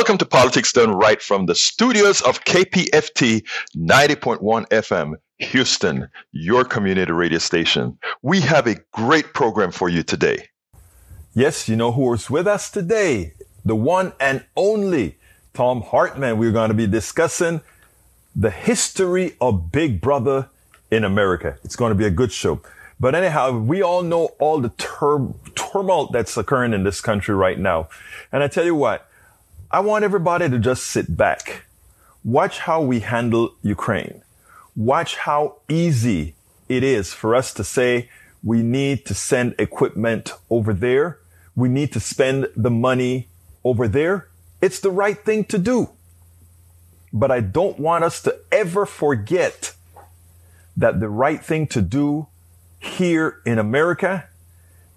Welcome to Politics Done Right from the studios of KPFT 90.1 FM, Houston, your community radio station. We have a great program for you today. Yes, you know who is with us today? The one and only Thom Hartmann. We're going to be discussing the history of Big Brother in America. It's going to be a good show. But anyhow, we all know all the tur- turmoil that's occurring in this country right now. And I tell you what, I want everybody to just sit back. Watch how we handle Ukraine. Watch how easy it is for us to say we need to send equipment over there. We need to spend the money over there. It's the right thing to do. But I don't want us to ever forget that the right thing to do here in America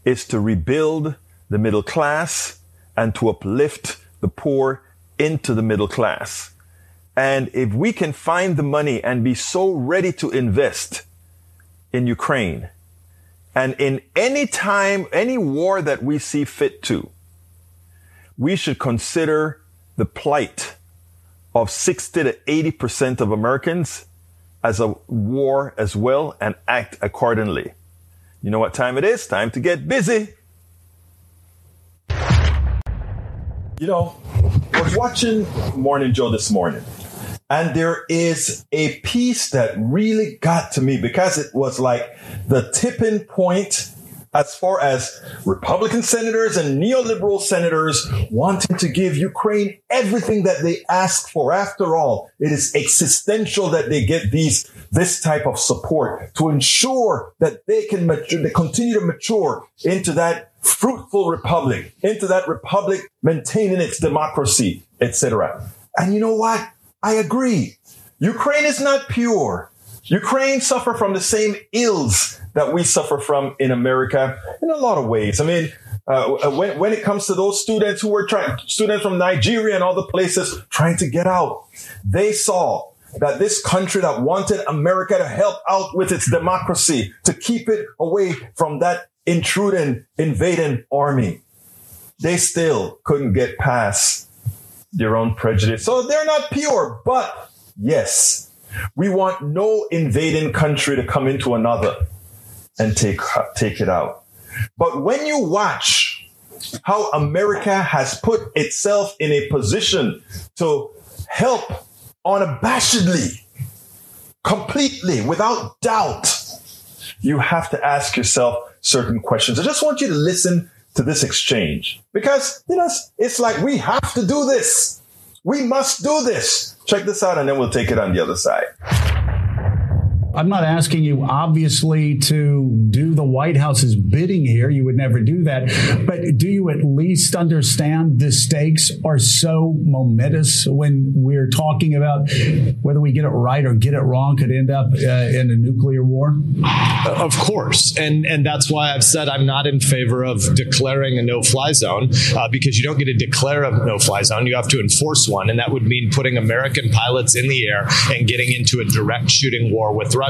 is to rebuild the middle class and to uplift the poor into the middle class. And if we can find the money and be so ready to invest in Ukraine and in any time, any war that we see fit to, we should consider the plight of 60 to 80% of Americans as a war as well and act accordingly. You know what time it is? Time to get busy. You know, I was watching Morning Joe this morning, and there is a piece that really got to me because it was like the tipping point as far as Republican senators and neoliberal senators wanting to give Ukraine everything that they ask for. After all, it is existential that they get these, this type of support to ensure that they can mature, they continue to mature into that fruitful republic, into that republic maintaining its democracy, etc. And you know what? I agree. Ukraine is not pure. Ukraine suffer from the same ills that we suffer from in America in a lot of ways. I mean, uh, when, when it comes to those students who were trying, students from Nigeria and other places trying to get out, they saw that this country that wanted America to help out with its democracy, to keep it away from that intruding, invading army, they still couldn't get past their own prejudice. So they're not pure, but yes, we want no invading country to come into another and take, take it out. But when you watch how America has put itself in a position to help unabashedly, completely, without doubt, you have to ask yourself certain questions. I just want you to listen to this exchange because, you know, it's like we have to do this. We must do this. Check this out and then we'll take it on the other side. I'm not asking you, obviously, to do the White House's bidding here. You would never do that. But do you at least understand the stakes are so momentous when we're talking about whether we get it right or get it wrong could end up uh, in a nuclear war? Of course. And, and that's why I've said I'm not in favor of declaring a no fly zone uh, because you don't get to declare a no fly zone. You have to enforce one. And that would mean putting American pilots in the air and getting into a direct shooting war with Russia.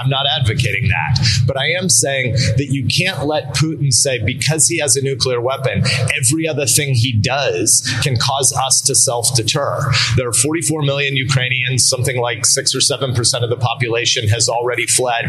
I'm not advocating that. But I am saying that you can't let Putin say because he has a nuclear weapon, every other thing he does can cause us to self deter. There are 44 million Ukrainians, something like 6 or 7% of the population has already fled.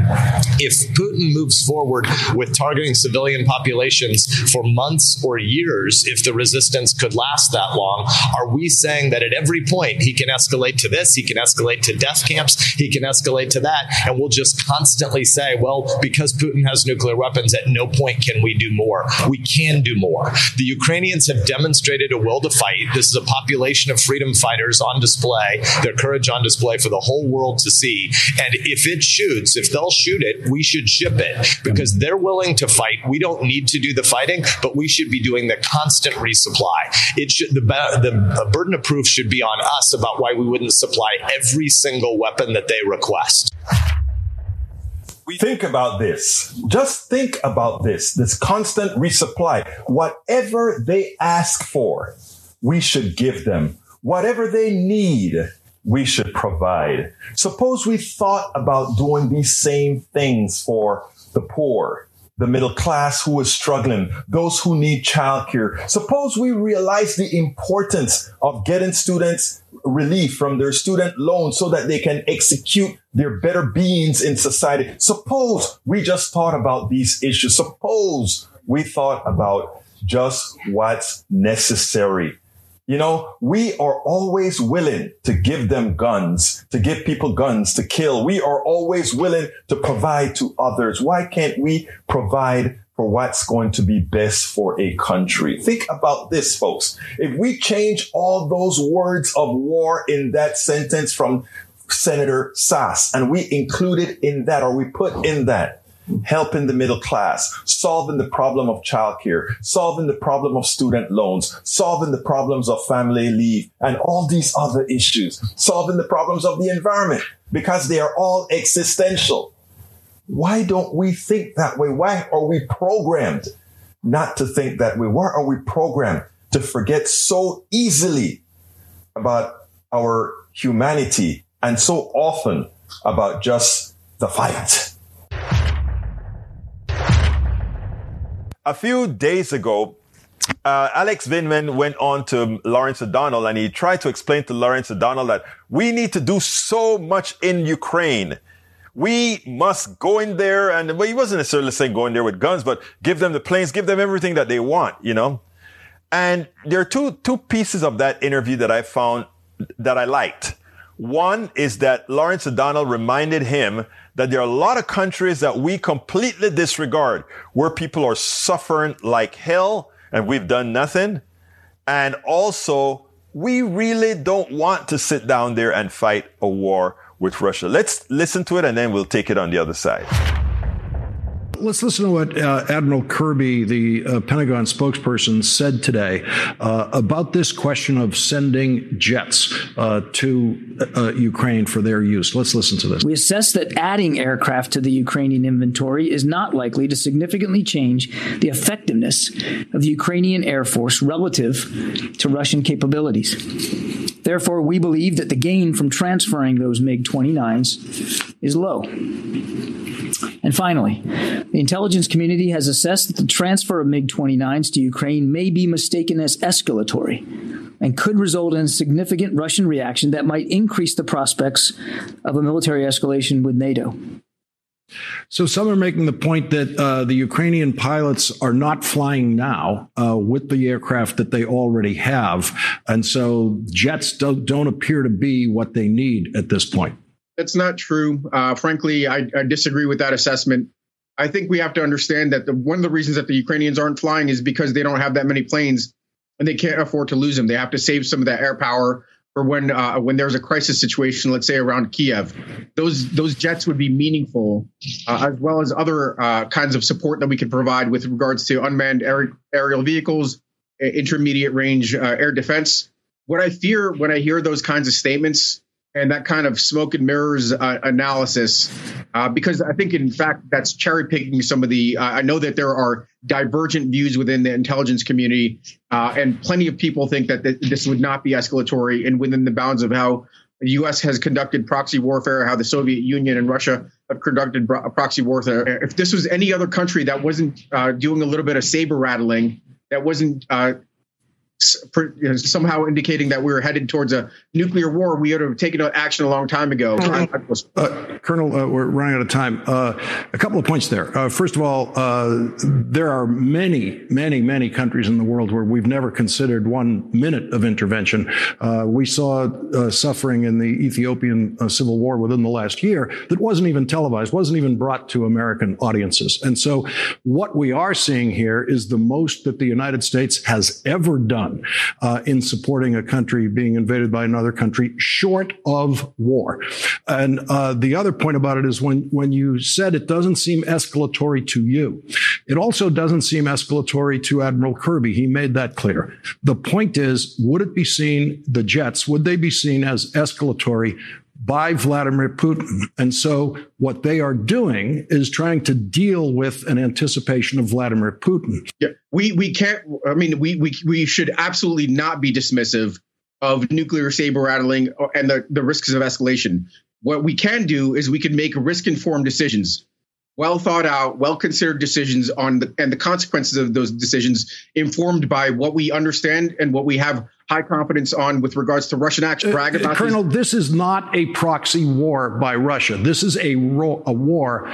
If Putin moves forward with targeting civilian populations for months or years, if the resistance could last that long, are we saying that at every point he can escalate to this, he can escalate to death camps, he can escalate to that, and we'll just constantly say, well, because Putin has nuclear weapons, at no point can we do more. We can do more. The Ukrainians have demonstrated a will to fight. This is a population of freedom fighters on display, their courage on display for the whole world to see. And if it shoots, if they'll shoot it, we should ship it because they're willing to fight. We don't need to do the fighting, but we should be doing the constant resupply. It should the, the burden of proof should be on us about why we wouldn't supply every single weapon that they request. Think about this. Just think about this. This constant resupply. Whatever they ask for, we should give them. Whatever they need, we should provide. Suppose we thought about doing these same things for the poor, the middle class who is struggling, those who need childcare. Suppose we realize the importance of getting students relief from their student loans so that they can execute their better beings in society. Suppose we just thought about these issues. Suppose we thought about just what's necessary you know, we are always willing to give them guns, to give people guns to kill. We are always willing to provide to others. Why can't we provide for what's going to be best for a country? Think about this, folks. If we change all those words of war in that sentence from Senator Sasse and we include it in that or we put in that, helping the middle class, solving the problem of childcare, solving the problem of student loans, solving the problems of family leave, and all these other issues, solving the problems of the environment because they are all existential. Why don't we think that way? Why are we programmed not to think that way? Why are we programmed to forget so easily about our humanity and so often about just the fight? a few days ago, uh, Alex Vindman went on to Lawrence O'Donnell and he tried to explain to Lawrence O'Donnell that we need to do so much in Ukraine. We must go in there and well, he wasn't necessarily saying go in there with guns, but give them the planes, give them everything that they want, you know? And there are two, two pieces of that interview that I found that I liked. One is that Lawrence O'Donnell reminded him that there are a lot of countries that we completely disregard where people are suffering like hell and we've done nothing. And also, we really don't want to sit down there and fight a war with Russia. Let's listen to it and then we'll take it on the other side. Let's listen to what uh, Admiral Kirby, the uh, Pentagon spokesperson, said today uh, about this question of sending jets uh, to uh, Ukraine for their use. Let's listen to this. We assess that adding aircraft to the Ukrainian inventory is not likely to significantly change the effectiveness of the Ukrainian Air Force relative to Russian capabilities. Therefore, we believe that the gain from transferring those MiG 29s is low. And finally, the intelligence community has assessed that the transfer of MiG 29s to Ukraine may be mistaken as escalatory and could result in a significant Russian reaction that might increase the prospects of a military escalation with NATO. So some are making the point that uh, the Ukrainian pilots are not flying now uh, with the aircraft that they already have, and so jets don't, don't appear to be what they need at this point. That's not true. Uh, frankly, I, I, disagree with that assessment. I think we have to understand that the, one of the reasons that the Ukrainians aren't flying is because they don't have that many planes and they can't afford to lose them. They have to save some of that air power for when uh, when there's a crisis situation, let's say around Kiev. Those those jets would be meaningful, uh, as well as other uh, kinds of support that we could provide with regards to unmanned aer- aerial vehicles, intermediate range uh, air defense. What I fear when I hear those kinds of statements and that kind of smoke and mirrors uh, analysis, uh, because I think in fact that's cherry picking some of the. Uh, I know that there are divergent views within the intelligence community, uh, and plenty of people think that th- this would not be escalatory and within the bounds of how the U.S. has conducted proxy warfare, how the Soviet Union and Russia have conducted bro- proxy warfare. If this was any other country that wasn't uh, doing a little bit of saber rattling, that wasn't uh, somehow indicating that we were headed towards a nuclear war, we ought to have taken action a long time ago. Uh, Colonel, uh, we're running out of time. Uh, a couple of points there. Uh, first of all, uh, there are many, many, many countries in the world where we've never considered one minute of intervention. Uh, we saw suffering in the Ethiopian civil war within the last year that wasn't even televised, wasn't even brought to American audiences. And so what we are seeing here is the most that the United States has ever done uh, in supporting a country being invaded by another country short of war. And uh, the other point about it is when, when you said it doesn't seem escalatory to you, it also doesn't seem escalatory to Admiral Kirby. He made that clear. The point is, would it be seen, the jets, would they be seen as escalatory by Vladimir Putin. And so what they are doing is trying to deal with an anticipation of Vladimir Putin. Yeah, we, we can't, I mean, we, we, we should absolutely not be dismissive of nuclear saber rattling and the, the risks of escalation. What we can do is we can make risk informed decisions well thought out, well considered decisions on the and the consequences of those decisions informed by what we understand and what we have high confidence on with regards to Russian action. Brag uh, Colonel, these. this is not a proxy war by Russia. This is a, ro- a war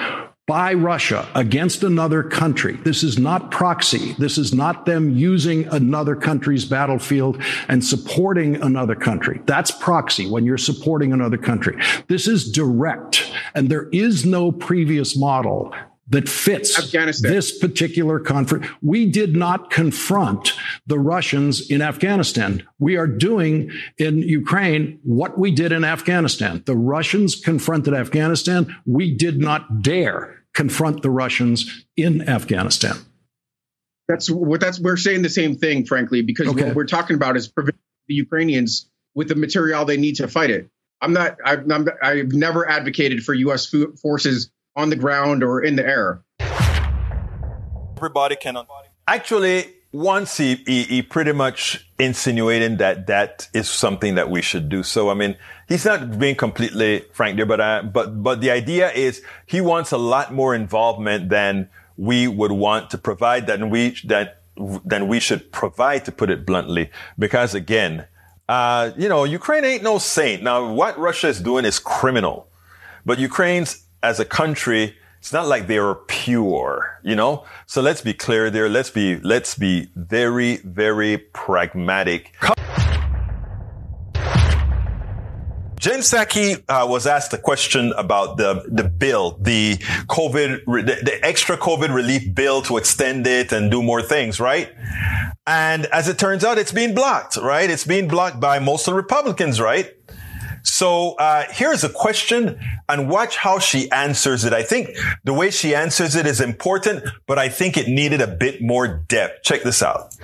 by Russia against another country. This is not proxy. This is not them using another country's battlefield and supporting another country. That's proxy when you're supporting another country. This is direct. And there is no previous model that fits Afghanistan. this particular conflict. We did not confront the Russians in Afghanistan. We are doing in Ukraine what we did in Afghanistan. The Russians confronted Afghanistan. We did not dare confront the Russians in Afghanistan. That's what that's we're saying the same thing, frankly, because okay. what we're talking about is providing the Ukrainians with the material they need to fight it. I'm not. I've, I'm, I've never advocated for U.S. forces on the ground or in the air. Everybody can. Actually, once he, he, he, pretty much insinuating that that is something that we should do. So, I mean, he's not being completely frank there, but, uh, but, but the idea is he wants a lot more involvement than we would want to provide that we, that, than we should provide to put it bluntly. Because again, uh, you know, Ukraine ain't no saint. Now, what Russia is doing is criminal, but Ukraine's as a country, it's not like they're pure, you know? So let's be clear there. Let's be, let's be very, very pragmatic. Jen Psaki uh, was asked a question about the the bill, the COVID, the, the, extra COVID relief bill to extend it and do more things, right? And as it turns out, it's being blocked, right? It's being blocked by most of the Republicans, right? So uh, here's a question, and watch how she answers it. I think the way she answers it is important, but I think it needed a bit more depth. Check this out.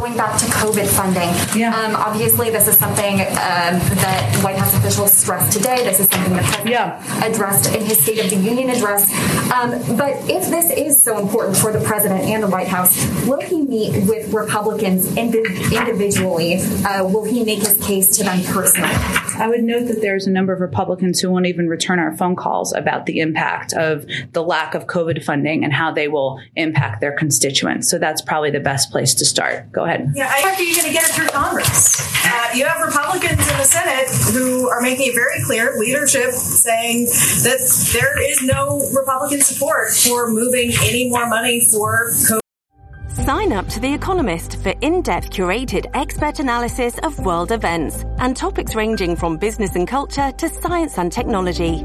Going back to COVID funding, yeah. Um, obviously this is something um, that White House officials stressed today. This is something the president yeah. addressed in his State of the Union address. Um, but if this is so important for the president and the White House, will he meet with Republicans individually? Uh, will he make his case to them personally? I would note that there's a number of Republicans who won't even return our phone calls about the impact of the lack of COVID funding and how they will impact their constituents. So that's probably the best place to start. Go ahead ahead. Yeah, how are you going to get it through Congress? Uh, you have Republicans in the Senate who are making it very clear, leadership saying that there is no Republican support for moving any more money for COVID. Sign up to The Economist for in depth curated expert analysis of world events and topics ranging from business and culture to science and technology.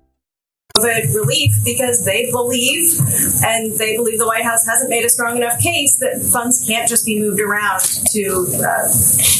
COVID relief because they believe, and they believe the White House hasn't made a strong enough case that funds can't just be moved around to uh,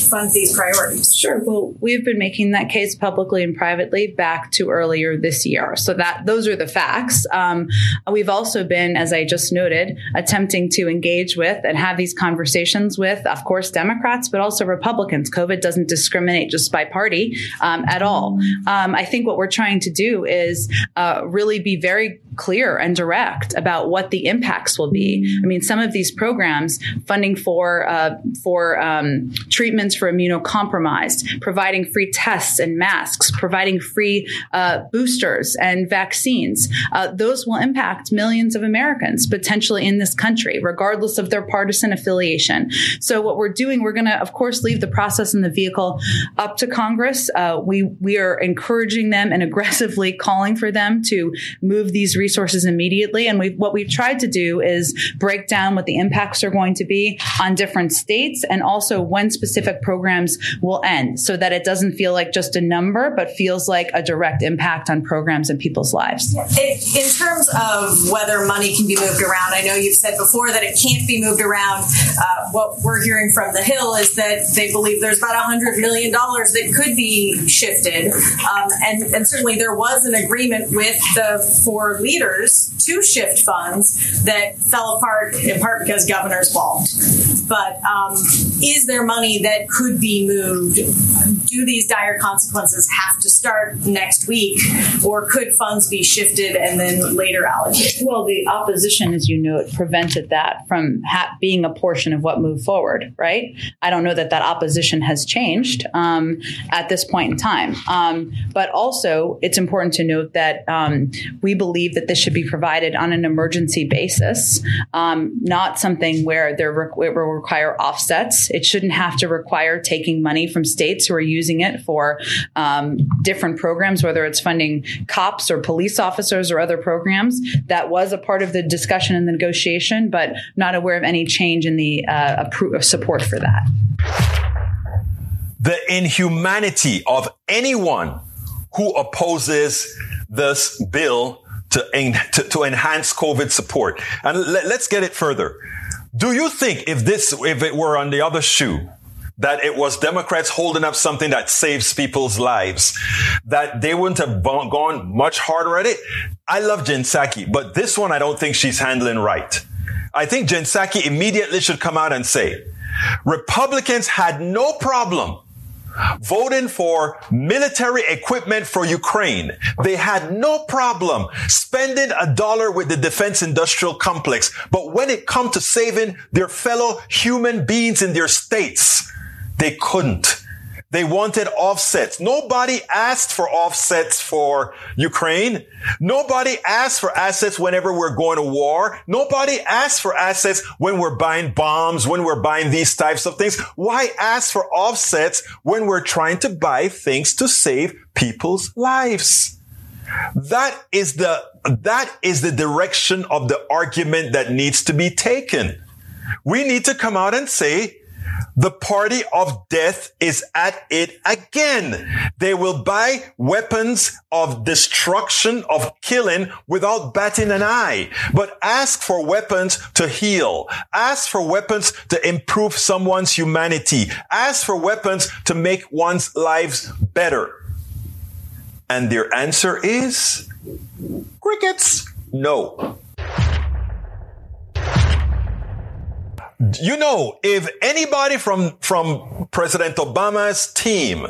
fund these priorities. Sure. Well, we've been making that case publicly and privately back to earlier this year. So that those are the facts. Um, we've also been, as I just noted, attempting to engage with and have these conversations with, of course, Democrats, but also Republicans. COVID doesn't discriminate just by party um, at all. Um, I think what we're trying to do is uh, really be very clear and direct about what the impacts will be. I mean, some of these programs, funding for uh, for um, treatments for immunocompromised, providing free tests and masks, providing free uh, boosters and vaccines, uh, those will impact millions of Americans potentially in this country, regardless of their partisan affiliation. So, what we're doing, we're going to, of course, leave the process and the vehicle up to Congress. Uh, we we are encouraging them and aggressively calling for them to move these resources immediately. And we what we've tried to do is break down what the impacts are going to be on different states and also when specific programs will end so that it doesn't feel like just a number, but feels like a direct impact on programs and people's lives. In terms of whether money can be moved around, I know you've said before that it can't be moved around. Uh, what we're hearing from the Hill is that they believe there's about $100 million that could be shifted. Um, and, and certainly there was an agreement with the four leaders to shift funds that fell apart in part because governors balked. But um, is there money that could be moved? Do these dire consequences have to start next week, or could funds be shifted and then later allocated? Well, the opposition, as you note, prevented that from ha- being a portion of what moved forward, right? I don't know that that opposition has changed um, at this point in time. Um, but also, it's important to note that um, we believe that this should be provided on an emergency basis, um, not something where there re- it will require offsets. It shouldn't have to require taking money from states who are using it for um, different programs, whether it's funding cops or police officers or other programs. That was a part of the discussion and the negotiation, but not aware of any change in the uh, appro- support for that. The inhumanity of anyone who opposes this bill to, to, to enhance COVID support. And let, let's get it further. Do you think if this, if it were on the other shoe, that it was Democrats holding up something that saves people's lives, that they wouldn't have gone much harder at it? I love Jen Psaki, but this one I don't think she's handling right. I think Jen Psaki immediately should come out and say, Republicans had no problem voting for military equipment for Ukraine. They had no problem spending a dollar with the defense industrial complex. But when it comes to saving their fellow human beings in their states, they couldn't. They wanted offsets. Nobody asked for offsets for Ukraine. Nobody asked for assets whenever we're going to war. Nobody asked for assets when we're buying bombs, when we're buying these types of things. Why ask for offsets when we're trying to buy things to save people's lives? That is the, that is the direction of the argument that needs to be taken. We need to come out and say, the party of death is at it again. They will buy weapons of destruction, of killing without batting an eye, but ask for weapons to heal. Ask for weapons to improve someone's humanity. Ask for weapons to make one's lives better. And their answer is crickets. No. You know, if anybody from, from President Obama's team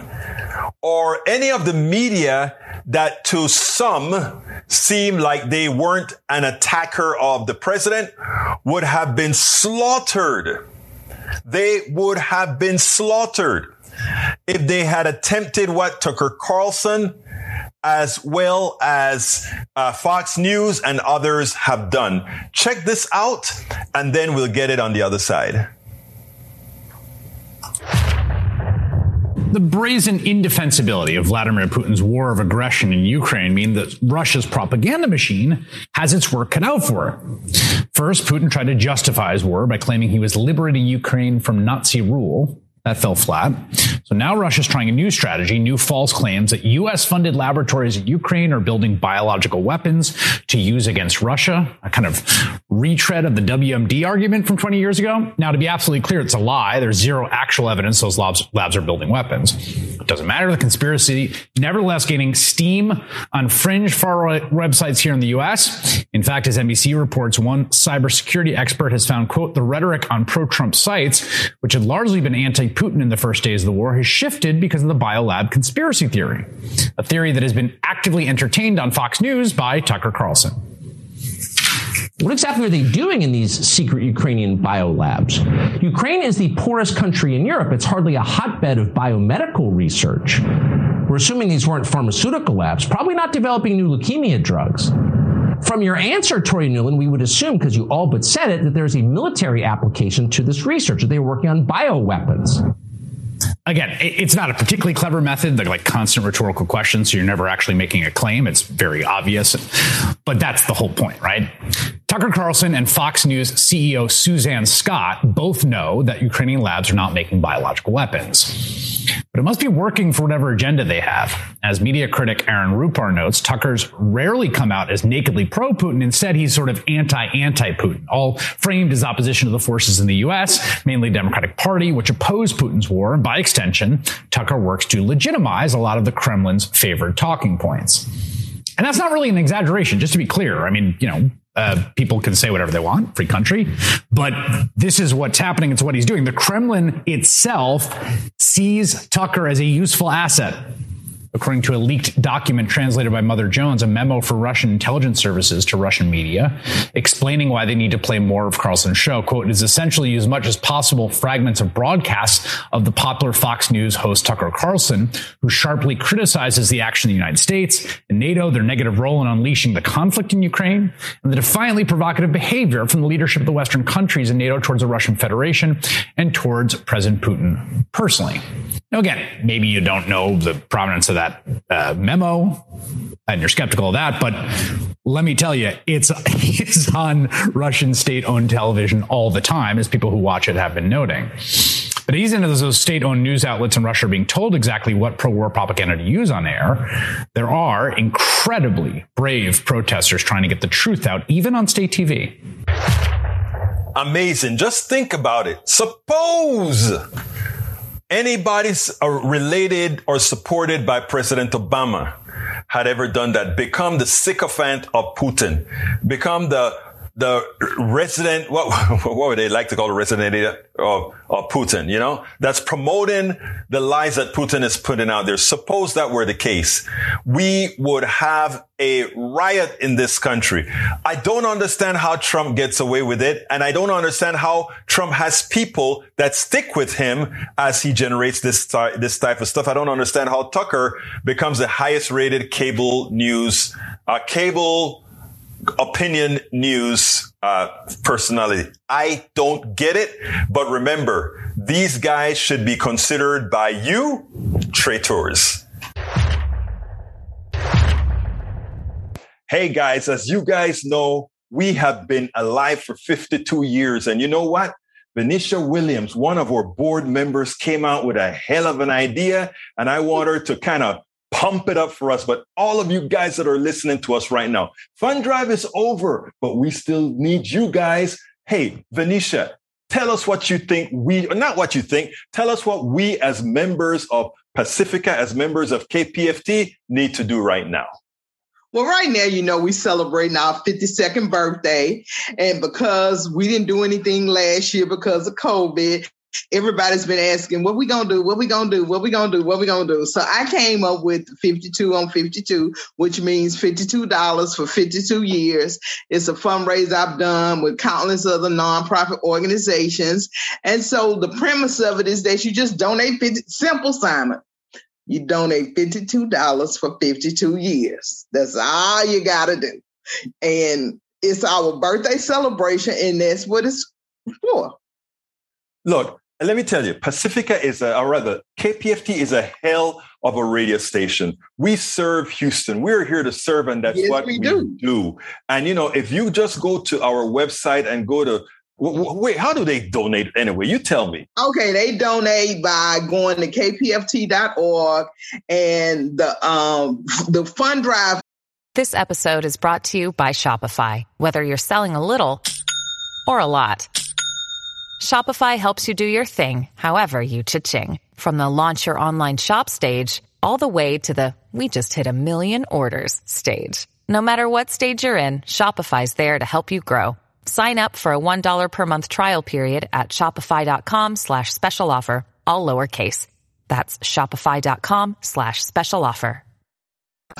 or any of the media that to some seem like they weren't an attacker of the president would have been slaughtered. They would have been slaughtered if they had attempted what Tucker Carlson as well as uh, Fox News and others have done. Check this out, and then we'll get it on the other side. The brazen indefensibility of Vladimir Putin's war of aggression in Ukraine mean that Russia's propaganda machine has its work cut out for it. First, Putin tried to justify his war by claiming he was liberating Ukraine from Nazi rule. That fell flat. So now Russia's trying a new strategy, new false claims that U.S. funded laboratories in Ukraine are building biological weapons to use against Russia, a kind of retread of the WMD argument from 20 years ago. Now, to be absolutely clear, it's a lie. There's zero actual evidence those labs, labs are building weapons. It doesn't matter. The conspiracy, nevertheless, gaining steam on fringe far right websites here in the U.S. In fact, as NBC reports, one cybersecurity expert has found, quote, the rhetoric on pro-Trump sites, which had largely been anti Putin in the first days of the war has shifted because of the biolab conspiracy theory, a theory that has been actively entertained on Fox News by Tucker Carlson. What exactly are they doing in these secret Ukrainian biolabs? Ukraine is the poorest country in Europe. It's hardly a hotbed of biomedical research. We're assuming these weren't pharmaceutical labs, probably not developing new leukemia drugs. From your answer, Tori Nuland, we would assume, because you all but said it, that there's a military application to this research, that they were working on bioweapons again, it's not a particularly clever method. They're like constant rhetorical questions, so you're never actually making a claim. It's very obvious, but that's the whole point, right? Tucker Carlson and Fox News CEO Suzanne Scott both know that Ukrainian labs are not making biological weapons. But it must be working for whatever agenda they have. As media critic Aaron Rupar notes, Tucker's rarely come out as nakedly pro Putin. Instead, he's sort of anti anti Putin, all framed as opposition to the forces in the U.S., mainly Democratic Party, which oppose Putin's war. And by extension, Tucker works to legitimize a lot of the Kremlin's favored talking points. And that's not really an exaggeration, just to be clear. I mean, you know, uh, people can say whatever they want, free country. But this is what's happening. It's what he's doing. The Kremlin itself sees Tucker as a useful asset according to a leaked document translated by Mother Jones, a memo for Russian intelligence services to Russian media, explaining why they need to play more of Carlson's show. Quote, is essentially as much as possible fragments of broadcasts of the popular Fox News host Tucker Carlson, who sharply criticizes the action of the United States and NATO, their negative role in unleashing the conflict in Ukraine, and the defiantly provocative behavior from the leadership of the Western countries in NATO towards the Russian Federation and towards President Putin personally. Now, again, maybe you don't know the provenance of that uh, memo and you're skeptical of that, but let me tell you, it's, it's on Russian state owned television all the time, as people who watch it have been noting. But even as those state owned news outlets in Russia are being told exactly what pro war propaganda to use on air, there are incredibly brave protesters trying to get the truth out, even on state TV. Amazing. Just think about it. Suppose anybody's uh, related or supported by President Obama had ever done that, become the sycophant of Putin, become the the resident, what, what would they like to call the resident of, of Putin, you know, that's promoting the lies that Putin is putting out there. Suppose that were the case. We would have a riot in this country. I don't understand how Trump gets away with it. And I don't understand how Trump has people that stick with him as he generates this, this type of stuff. I don't understand how Tucker becomes the highest rated cable news, uh, cable opinion news uh, personality. I don't get it, but remember, these guys should be considered by you traitors. Hey guys, as you guys know, we have been alive for 52 years. And you know what? Venetia Williams, one of our board members, came out with a hell of an idea. And I want her to kind of pump it up for us. But all of you guys that are listening to us right now, Fund Drive is over, but we still need you guys. Hey, Venetia, tell us what you think we, not what you think, tell us what we as members of Pacifica, as members of KPFT need to do right now. Well, right now, you know, we're celebrating our 52nd birthday. And because we didn't do anything last year because of COVID, everybody's been asking what we gonna do what we gonna do what we gonna do what we gonna do? So i came up with 52 on 52 which means $52 for 52 years. It's a fundraiser i've done with countless other nonprofit organizations. And so the premise of it is that you just donate 50 simple simon. You donate $52 for 52 years. That's all you gotta do. And it's our birthday celebration and that's what it's for. Look, let me tell you, Pacifica is a, or rather, KPFT is a hell of a radio station. We serve Houston. We're here to serve, and that's yes, what we, we do. do. And you know, if you just go to our website and go to Wait, how do they donate anyway? You tell me. Okay, they donate by going to kpft.org and the um the fund drive. This episode is brought to you by Shopify. Whether you're selling a little or a lot. Shopify helps you do your thing, however you cha-ching. From the launch your online shop stage, all the way to the we just hit a million orders stage. No matter what stage you're in, Shopify's there to help you grow. Sign up for a $1 per month trial period at shopify.com slash special offer, all lowercase. That's shopify.com slash special offer.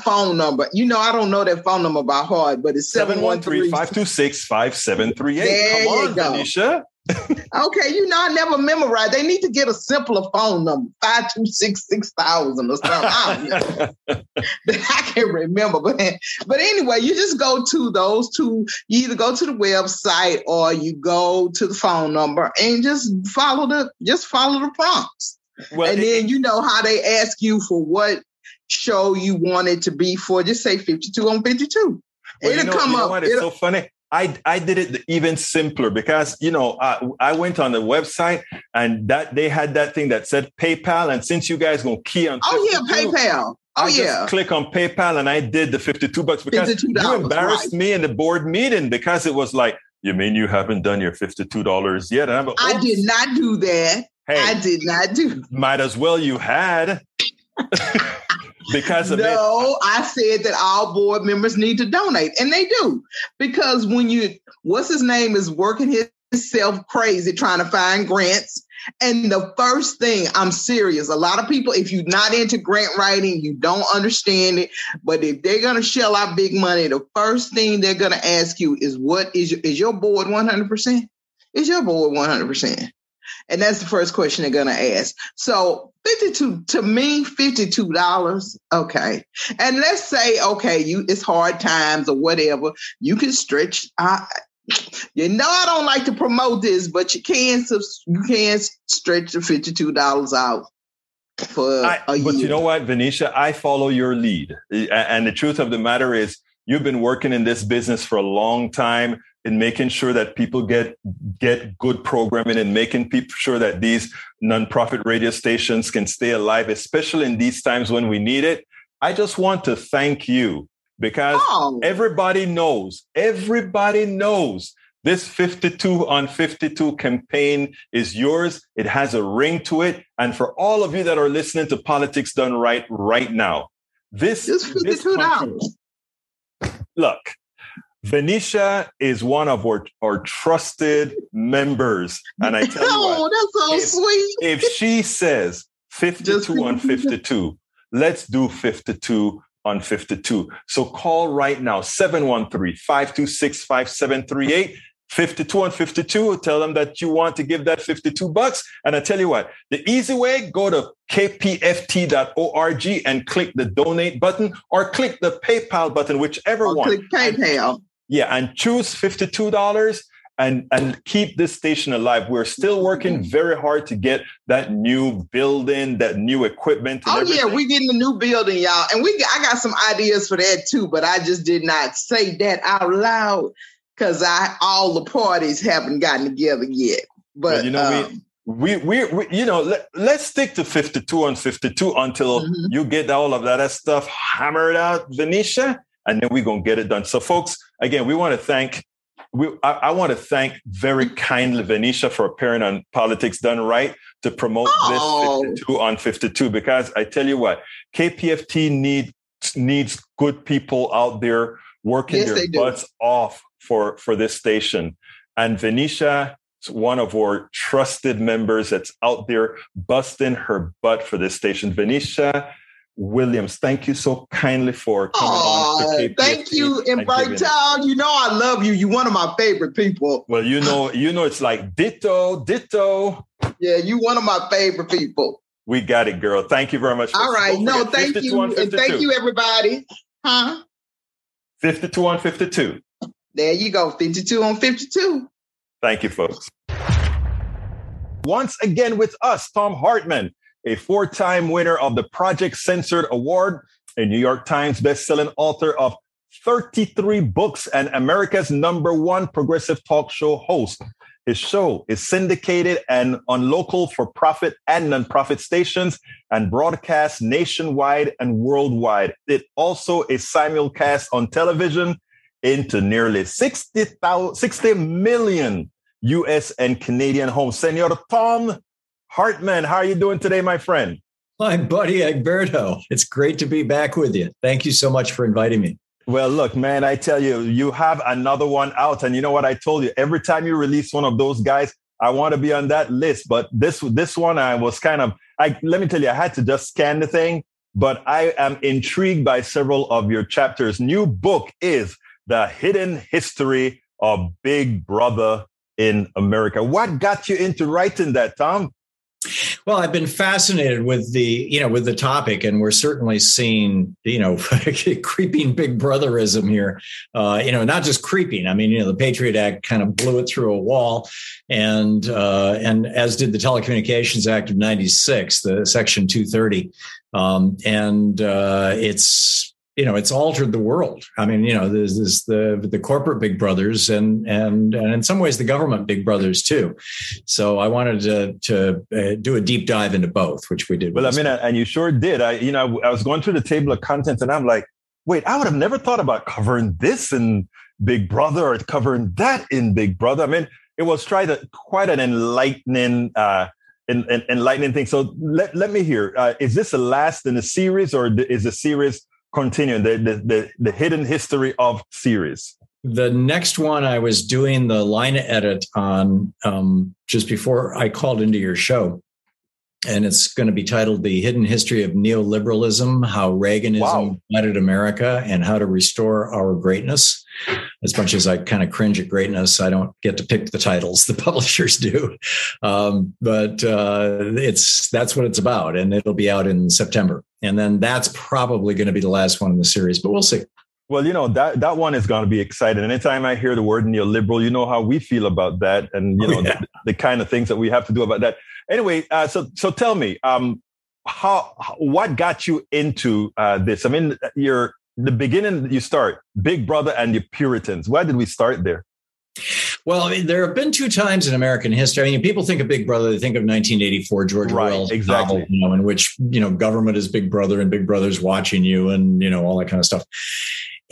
phone number. You know, I don't know that phone number by heart, but it's 713 526 5738. Come on, Venetia. Okay, you know, I never memorize. They need to get a simpler phone number, 526 6000 or something. I, I can remember. But, but anyway, you just go to those two. You either go to the website or you go to the phone number and just follow the just follow the prompts. Well, and then you know how they ask you for what show you want it to be for. Just say 52 on 52. Well, it'll you know, come you know up. What? It's so funny. I, I did it even simpler because you know uh, I went on the website and that they had that thing that said PayPal. And since you guys gonna key on oh yeah PayPal. Oh I yeah. click on PayPal and I did the fifty two bucks because $52, you embarrassed right. me in the board meeting because it was like you mean you haven't done your fifty two dollars yet? And I'm like, I did not do that. Hey, I did not do might as well you had because of no, it. I said that all board members need to donate, and they do. Because when you, what's his name, is working himself crazy trying to find grants. And the first thing, I'm serious. A lot of people, if you're not into grant writing, you don't understand it. But if they're gonna shell out big money, the first thing they're gonna ask you is, "What is your, is your board 100 percent? Is your board 100 percent?" And that's the first question they're going to ask. So 52 to me, $52. Okay. And let's say, okay, you, it's hard times or whatever. You can stretch. I, you know, I don't like to promote this, but you can, you can stretch the $52 out for I, a year. But you know what, Venetia, I follow your lead. And the truth of the matter is you've been working in this business for a long time in making sure that people get get good programming and making people sure that these nonprofit radio stations can stay alive, especially in these times when we need it. I just want to thank you because oh. everybody knows, everybody knows this 52 on 52 campaign is yours. It has a ring to it. And for all of you that are listening to Politics Done Right right now, this is $52. This country, look, Venetia is one of our, our trusted members. And I tell you oh, what, that's so if, sweet. if she says 52 on 52, let's do 52 on 52. So call right now, 713-526-5738. 52 on 52. Tell them that you want to give that 52 bucks. And I tell you what, the easy way, go to kpft.org and click the donate button or click the PayPal button, whichever or one. Click PayPal. Yeah, and choose $52 and and keep this station alive. We're still working mm-hmm. very hard to get that new building, that new equipment. oh everything. yeah, we getting a new building, y'all, and we I got some ideas for that too, but I just did not say that out loud because I all the parties haven't gotten together yet. But well, you know um, we, we, we you know let, us stick to 52 and 52 until mm-hmm. you get all of that stuff hammered out, Venetia and then we're going to get it done. So, folks, again, we want to thank. We, I, I want to thank very kindly Venetia for appearing on Politics Done Right to promote oh. this 52 on 52 because I tell you what, KPFT need, needs good people out there working yes, their butts off for, for this station. And Venetia is one of our trusted members that's out there busting her butt for this station. Venetia, Williams, thank you so kindly for coming on. thank you, and Bertal. You know I love you. You're one of my favorite people. Well, you know, you know, it's like ditto, ditto. Yeah, you one of my favorite people. We got it, girl. Thank you very much. All right. No, thank you. And thank you, everybody. Huh? 52 on 52. There you go. 52 on 52. Thank you, folks. Once again with us, Thom Hartmann a four time winner of the Project Censored Award, a New York Times bestselling author of 33 books, and America's number one progressive talk show host. His show is syndicated and on local for profit and nonprofit stations and broadcast nationwide and worldwide. It also is simulcast on television into nearly 60, 60 million US and Canadian homes. Senor Thom Hartmann, how are you doing today, my friend? My buddy Egberto. It's great to be back with you. Thank you so much for inviting me. Well, look, man, I tell you, you have another one out. And you know what I told you? Every time you release one of those guys, I want to be on that list. But this this one, I was kind of I let me tell you, I had to just scan the thing. but I am intrigued by several of your chapters. New book is The Hidden History of Big Brother in America. What got you into writing that, Thom? Well, I've been fascinated with the, you know, with the topic, and we're certainly seeing, you know, creeping big brotherism here. Uh, you know, not just creeping. I mean, you know, the Patriot Act kind of blew it through a wall, and uh, and as did the Telecommunications Act of '96, the Section 230, um, and uh, it's you know it's altered the world. I mean you know there's this the the corporate big brothers and and and in some ways the government big brothers too. So i wanted to to uh, do a deep dive into both which we did well i mean and you sure did. I you know i was going through the table of contents and i'm like wait i would have never thought about covering this in big brother or covering that in big brother. I mean it was try to quite an enlightening uh enlightening thing. So let, let me hear uh, is this the last in the series or is the series continuing the, the, the, the hidden history of series? The next one I was doing the line edit on um, just before I called into your show. And it's going to be titled The Hidden History of Neoliberalism How Reaganism wow. Divided America and How to Restore Our Greatness. As much as I kind of cringe at greatness, I don't get to pick the titles, the publishers do. Um, but uh, it's that's what it's about. And it'll be out in September and then that's probably going to be the last one in the series, but we'll see. Well, you know that that one is going to be exciting. Anytime I hear the word neoliberal, you know how we feel about that, and you oh, know oh, yeah. the, the, kind of things that we have to do about that. Anyway, uh, so so tell me, um, how what got you into uh, this? I mean, you're the beginning. You start Big Brother and the Puritans. Why did we start there? Well, I mean, there have been two times in American history. I mean, people think of Big Brother, they think of 1984 George right, Orwell's exactly. novel, you know, in which you know government is Big Brother and Big Brother's watching you, and you know all that kind of stuff.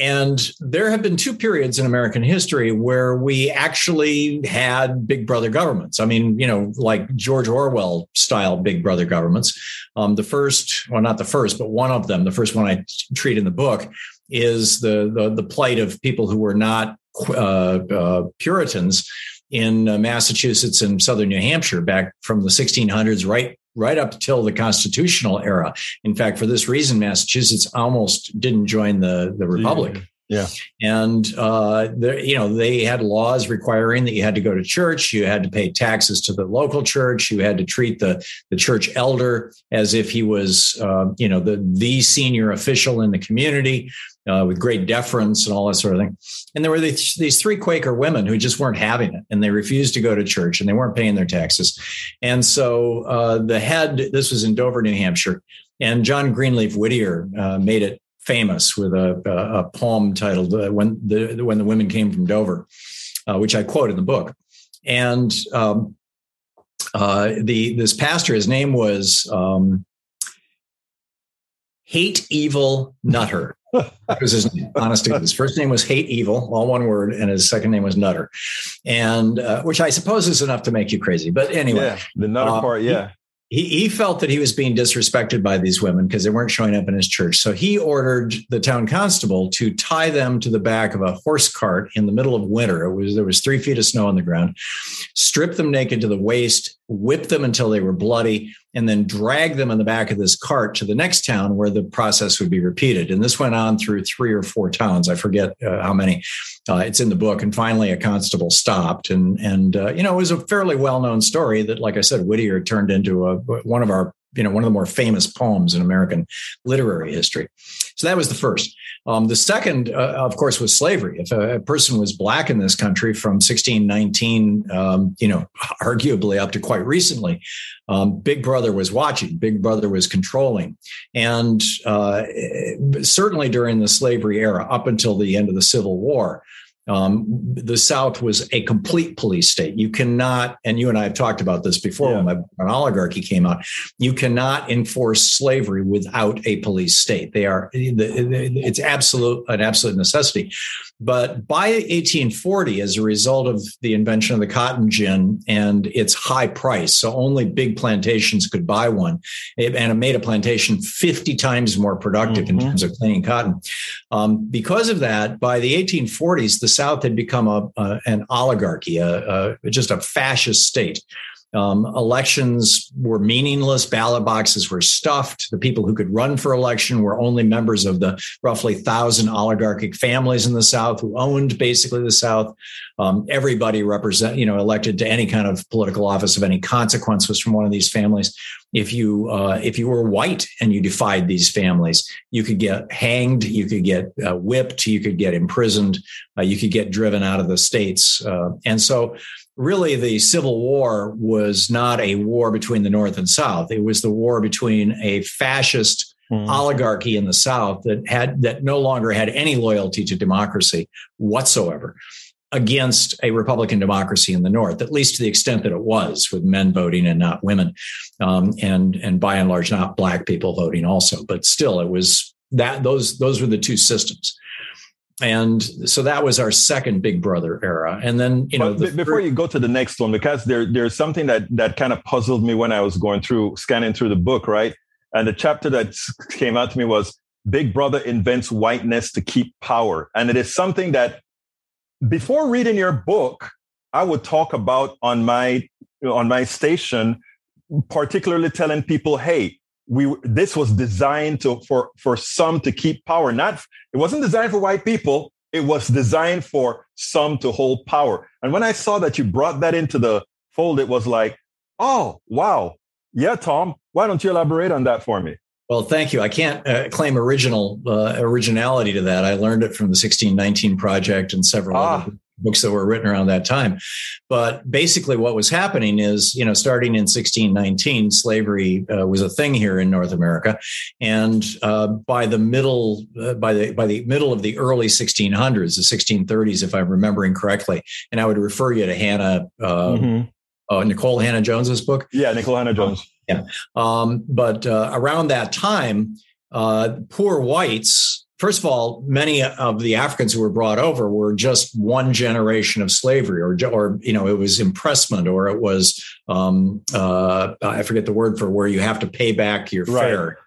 And there have been two periods in American history where we actually had Big Brother governments. I mean, you know, like George Orwell style Big Brother governments. Um, the first, well, not the first, but one of them, the first one I treat in the book, is the the, the plight of people who were not uh, uh, Puritans in uh, Massachusetts and southern New Hampshire back from the 1600s right right up till the constitutional era. In fact, for this reason, Massachusetts almost didn't join the the republic. Yeah. And, uh, you know, they had laws requiring that you had to go to church, you had to pay taxes to the local church, you had to treat the, the church elder as if he was, uh, you know, the, the senior official in the community uh, with great deference and all that sort of thing. And there were these, these three Quaker women who just weren't having it and they refused to go to church and they weren't paying their taxes. And so uh, the head, this was in Dover, New Hampshire, and John Greenleaf Whittier uh, made it famous with a, a, a poem titled uh, "When the When the Women Came from Dover," uh, which I quote in the book. And um, uh, the this pastor, his name was um, Hate Evil Nutter. That was his name. Honestly, his first name was Hate Evil, all one word, and his second name was Nutter, and uh, which I suppose is enough to make you crazy. But anyway, yeah, the Nutter uh, part, yeah he, he felt that he was being disrespected by these women because they weren't showing up in his church. So he ordered the town constable to tie them to the back of a horse cart in the middle of winter. It was there was three feet of snow on the ground, strip them naked to the waist, whip them until they were bloody, and then drag them in the back of this cart to the next town where the process would be repeated. And this went on through three or four towns. I forget uh, how many. Uh, it's in the book. And finally, a constable stopped. And, and uh, you know, it was a fairly well known story that, like I said, Whittier turned into a, one of our you know one of the more famous poems in American literary history. So that was the first. Um, the second, uh, of course, was slavery. If a, a, person was black in this country from 1619, um, you know, arguably up to quite recently, um, Big Brother was watching. Big Brother was controlling, and uh, certainly during the slavery era, up until the end of the Civil War, um, the South was a complete police state. You cannot, and you and I have talked about this before yeah. when an oligarchy came out. You cannot enforce slavery without a police state. They are it's absolute an absolute necessity. But by 1840, as a result of the invention of the cotton gin and its high price, so only big plantations could buy one, and it made a plantation 50 times more productive mm-hmm. in terms of cleaning cotton. Um, because of that, by the 1840s, the South had become a, a an oligarchy, a, a, just a fascist state. Um, elections were meaningless. Ballot boxes were stuffed. The people who could run for election were only members of the roughly thousand oligarchic families in the South who owned basically the South. Um, everybody represent, you know, elected to any kind of political office of any consequence was from one of these families. If you uh, if you were white and you defied these families, you could get hanged, you could get uh, whipped, you could get imprisoned, uh, you could get driven out of the states. Uh, and so really the Civil War was not a war between the North and South. It was the war between a fascist mm. oligarchy in the South that had that no longer had any loyalty to democracy whatsoever against a Republican democracy in the North, at least to the extent that it was, with men voting and not women, um, and and by and large not black people voting also. But still, it was that those those were the two systems and so that was our second big brother era. And then you know the before you go to the next one because there there's something that that kind of puzzled me when i was going through scanning through the book right? And the chapter that came out to me was big brother invents whiteness to keep power. And it is something that before reading your book i would talk about on my on my station particularly telling people hey we this was designed to for for some to keep power not it wasn't designed for white people it was designed for some to hold power and when i saw that you brought that into the fold it was like oh wow yeah Thom why don't you elaborate on that for me well, thank you. I can't uh, claim original uh, originality to that. I learned it from the 1619 project and several ah. other books that were written around that time. But basically, what was happening is, you know, starting in 1619, slavery uh, was a thing here in North America, and uh, by the middle, uh, by the by the middle of the early 1600s, the 1630s, if I'm remembering correctly, and I would refer you to Hannah. Uh, mm-hmm. Uh, Nikole Hannah Jones's book. Yeah, Nikole Hannah Jones. Yeah, um, but uh, around that time, poor whites first of all, many of the Africans who were brought over were just one generation of slavery, or, or you know, it was impressment, or it was um, uh, I forget the word for where you have to pay back your right. fare.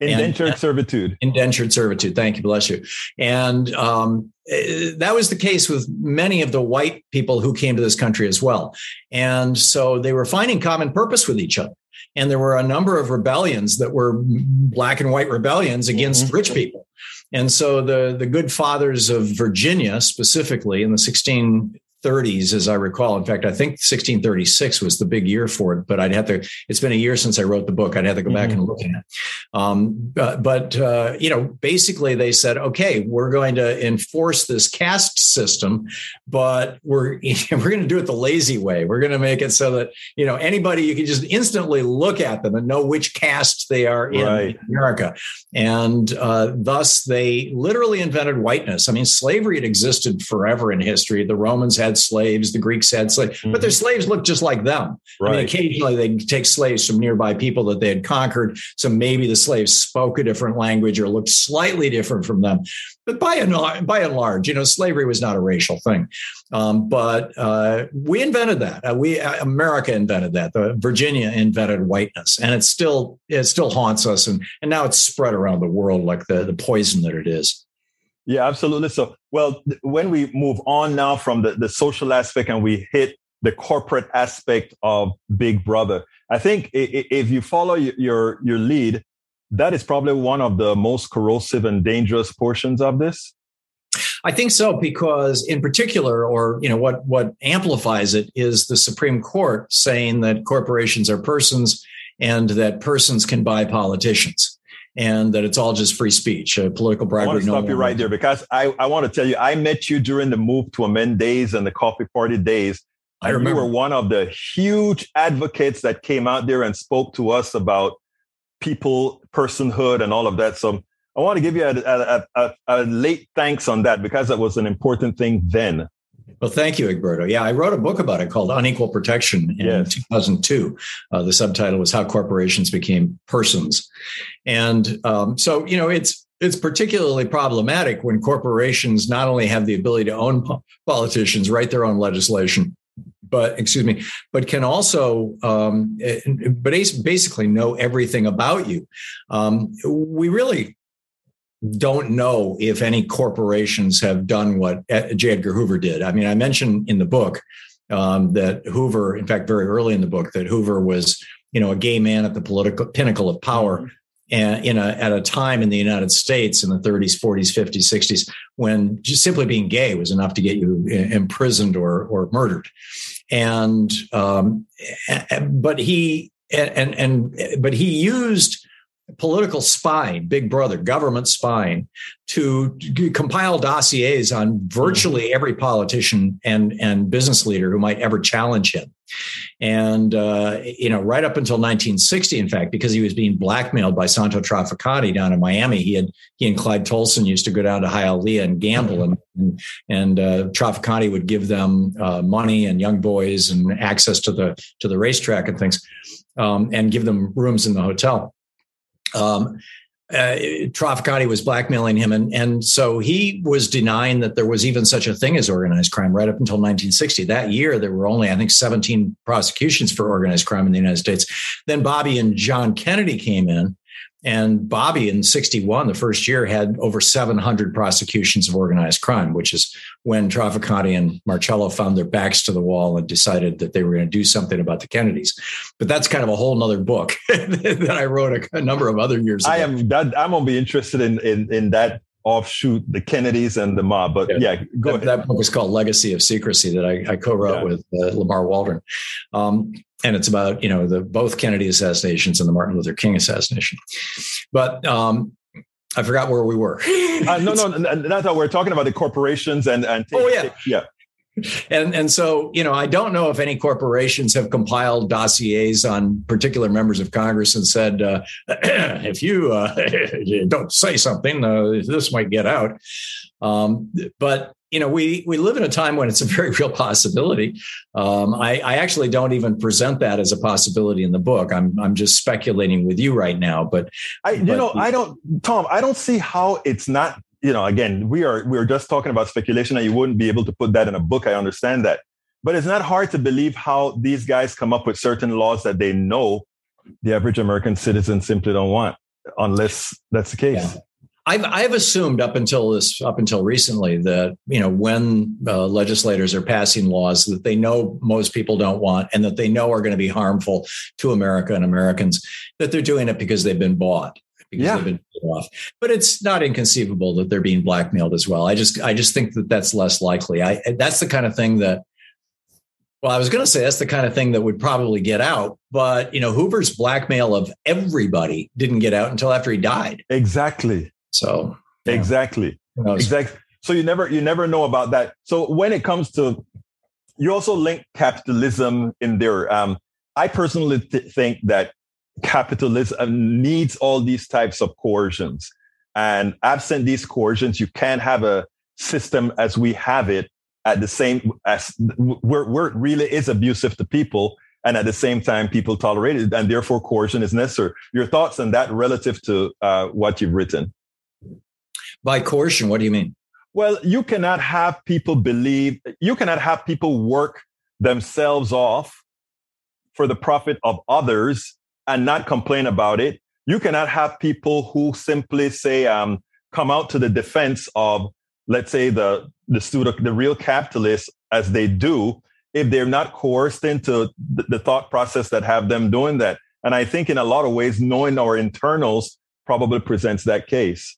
Indentured and, servitude. Indentured servitude. Thank you. Bless you. And um, eh, that was the case with many of the white people who came to this country as well. And so they were finding common purpose with each other. And there were a number of rebellions that were black and white rebellions against mm-hmm. rich people. And so the, the good fathers of Virginia, specifically in the 16 30s, as I recall. In fact, I think 1636 was the big year for it, but I'd have to, it's been a year since I wrote the book. I'd have to go mm-hmm. back and look at it. Um, but, but uh, you know, basically they said, okay, we're going to enforce this caste system, but we're, we're going to do it the lazy way. We're going to make it so that, you know, anybody, you can just instantly look at them and know which caste they are in right. America. And uh, thus they literally invented whiteness. I mean, slavery had existed forever in history. The Romans had slaves, the Greeks had slaves, mm-hmm. but their slaves looked just like them. Right. I mean, occasionally they'd take slaves from nearby people that they had conquered. So maybe the slaves spoke a different language or looked slightly different from them. But by and, by and large, you know, slavery was not a racial thing. Um, but uh, we invented that. Uh, we uh, America invented that. The Virginia invented whiteness, and it still it still haunts us. And and now it's spread around the world like the the poison that it is. Yeah, absolutely. So, well, when we move on now from the, the social aspect and we hit the corporate aspect of Big Brother, I think if you follow your your lead, that is probably one of the most corrosive and dangerous portions of this. I think so because, in particular, or you know, what what amplifies it is the Supreme Court saying that corporations are persons and that persons can buy politicians and that it's all just free speech, uh, political bribery. I want to stop no you right there because I, I want to tell you, I met you during the Move to Amend days and the Coffee Party days. I remember. You were one of the huge advocates that came out there and spoke to us about people, personhood, and all of that. So I want to give you a, a, a, a late thanks on that because that was an important thing then. Well, thank you, Egberto. Yeah, I wrote a book about it called Unequal Protection in yes. 2002. Uh, the subtitle was How Corporations Became Persons. And um, so, you know, it's it's particularly problematic when corporations not only have the ability to own po- politicians, write their own legislation, but excuse me, but can also, um, eh, but basically know everything about you. Um, we really don't know if any corporations have done what J. Edgar Hoover did. I mean, I mentioned in the book um, that Hoover, in fact, very early in the book, that Hoover was, you know, a gay man at the political pinnacle of power. Mm-hmm. And in a, at a time in the United States in the 30s, 40s, 50s, 60s, when just simply being gay was enough to get you imprisoned or or murdered, and um, but he and and but he used political spying, big brother, government spying, to compile dossiers on virtually every politician and, and business leader who might ever challenge him. And, uh, you know, right up until 1960, in fact, because he was being blackmailed by Santo Trafficante down in Miami, he had, he and Clyde Tolson used to go down to Hialeah and gamble and, and, and uh, Trafficante would give them uh, money and young boys and access to the, to the racetrack and things, um, and give them rooms in the hotel um, uh, was blackmailing him, and and so he was denying that there was even such a thing as organized crime right up until 1960. That year, there were only I think 17 prosecutions for organized crime in the United States. Then Bobby and John Kennedy came in, and Bobby in 61, the first year, had over 700 prosecutions of organized crime, which is when Trafficante and Marcello found their backs to the wall and decided that they were going to do something about the Kennedys. But that's kind of a whole nother book that I wrote a, a, number of other years ago. I am that, I'm going to be interested in, in, in that offshoot the Kennedys and the mob. But yeah, yeah go that, ahead. That book is called Legacy of Secrecy that I, I co-wrote yeah. with uh, Lamar Waldron. Um, and it's about you know the both Kennedy assassinations and the Martin Luther King assassination. But um, I forgot where we were. uh, no, no, that's how we're talking about the corporations and and take, oh yeah, take, yeah. And and so you know I don't know if any corporations have compiled dossiers on particular members of Congress and said uh, if you, uh, don't say something uh, this might get out. Um, but you know, we we live in a time when it's a very real possibility. Um, I, I, actually don't even present that as a possibility in the book. I'm I'm just speculating with you right now. But I, you but, know, I don't, Thom. I don't see how it's not. You know, again, we are we are just talking about speculation, and you wouldn't be able to put that in a book. I understand that, but it's not hard to believe how these guys come up with certain laws that they know the average American citizen simply don't want, unless that's the case. Yeah. I've I've assumed up until this up until recently that you know when uh, legislators are passing laws that they know most people don't want and that they know are going to be harmful to America and Americans that they're doing it because they've been bought because yeah. they've been off. But it's not inconceivable that they're being blackmailed as well. I just I just think that that's less likely. I that's the kind of thing that well, I was going to say that's the kind of thing that would probably get out, but you know, Hoover's blackmail of everybody didn't get out until after he died. Exactly. So yeah. exactly, exactly. So you never you never know about that. So when it comes to, you also link capitalism in there. Um, I personally th- think that capitalism needs all these types of coercions, and absent these coercions, you can't have a system as we have it at the same as where, where it really is abusive to people and at the same time people tolerate it and therefore coercion is necessary. Your thoughts on that relative to uh, what you've written? By coercion, what do you mean? Well, you cannot have people believe, you cannot have people work themselves off for the profit of others and not complain about it. You cannot have people who simply say, um, come out to the defense of, let's say, the, the student, the real capitalists as they do, if they're not coerced into the, the thought process that have them doing that. And I think in a lot of ways, knowing our internals probably presents that case.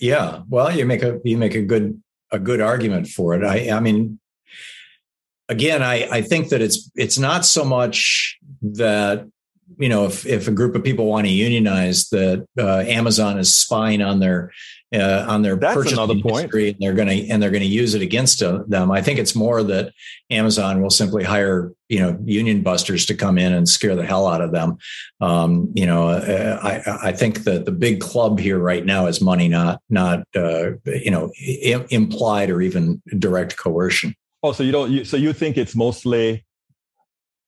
Yeah, well, you make a you make a good a good argument for it. I I mean, again, I I think that it's it's not so much that you know if if a group of people want to unionize that uh, Amazon is spying on their uh, on their That's another point. And they're going to and they're going to use it against uh, them. I think it's more that Amazon will simply hire you know union busters to come in and scare the hell out of them. Um, you know, uh, I I think that the big club here right now is money, not not uh, you know I- implied or even direct coercion. Oh, so you don't. You, so you think it's mostly.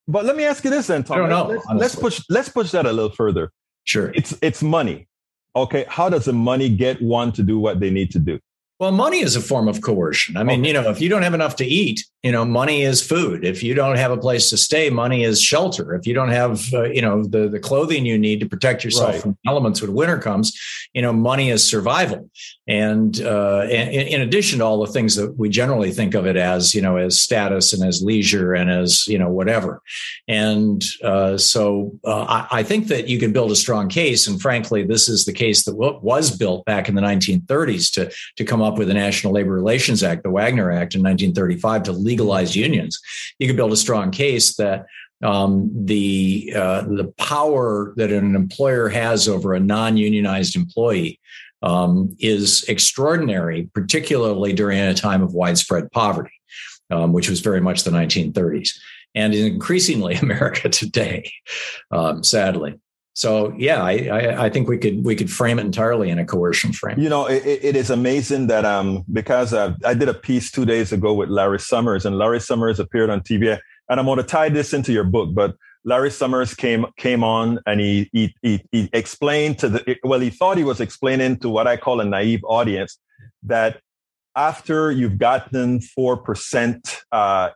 But let me ask you this then, Thom. I don't know. Let's, let's push. Let's push that a little further. Sure. It's it's money okay, how does the money get one to do what they need to do? Well, money is a form of coercion. I mean, okay. you know, if you don't have enough to eat, you know, money is food. If you don't have a place to stay, money is shelter. If you don't have, uh, you know, the, the clothing you need to protect yourself right. from elements when winter comes, you know, money is survival. And, uh, and in addition to all the things that we generally think of it as, you know, as status and as leisure and as, you know, whatever. And uh, so uh, I, I, think that you can build a strong case. And frankly, this is the case that was built back in the 1930s to, to come up with the National Labor Relations Act, the Wagner Act in 1935 to legalize unions. You could build a strong case that um, the uh, the power that an employer has over a non-unionized employee um, is extraordinary, particularly during a time of widespread poverty, um, which was very much the 1930s, and increasingly America today, um, sadly. So yeah, I, I, I, think we could we could frame it entirely in a coercion frame. You know, it, it is amazing that um because uh, I did a piece two days ago with Larry Summers, and Larry Summers appeared on TV, and I'm going to tie this into your book, but Larry Summers came came on and he, he he he, explained to the well he thought he was explaining to what I call a naive audience that after you've gotten four percent uh,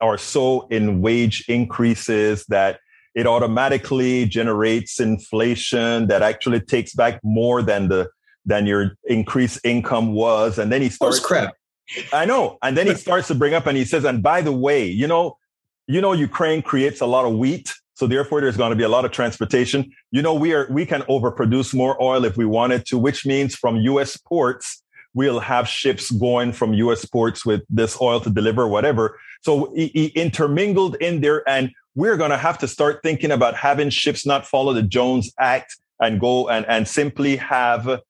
or so in wage increases that it automatically generates inflation that actually takes back more than the than your increased income was and then he starts crap I know and then he starts to bring up and he says and by the way you know you know, Ukraine creates a lot of wheat. So therefore, there's going to be a lot of transportation. You know, we are, we can overproduce more oil if we wanted to, which means from U.S. ports, we'll have ships going from U.S. ports with this oil to deliver whatever. So he, he intermingled in there and we're going to have to start thinking about having ships not follow the Jones Act and go and, and simply have uh,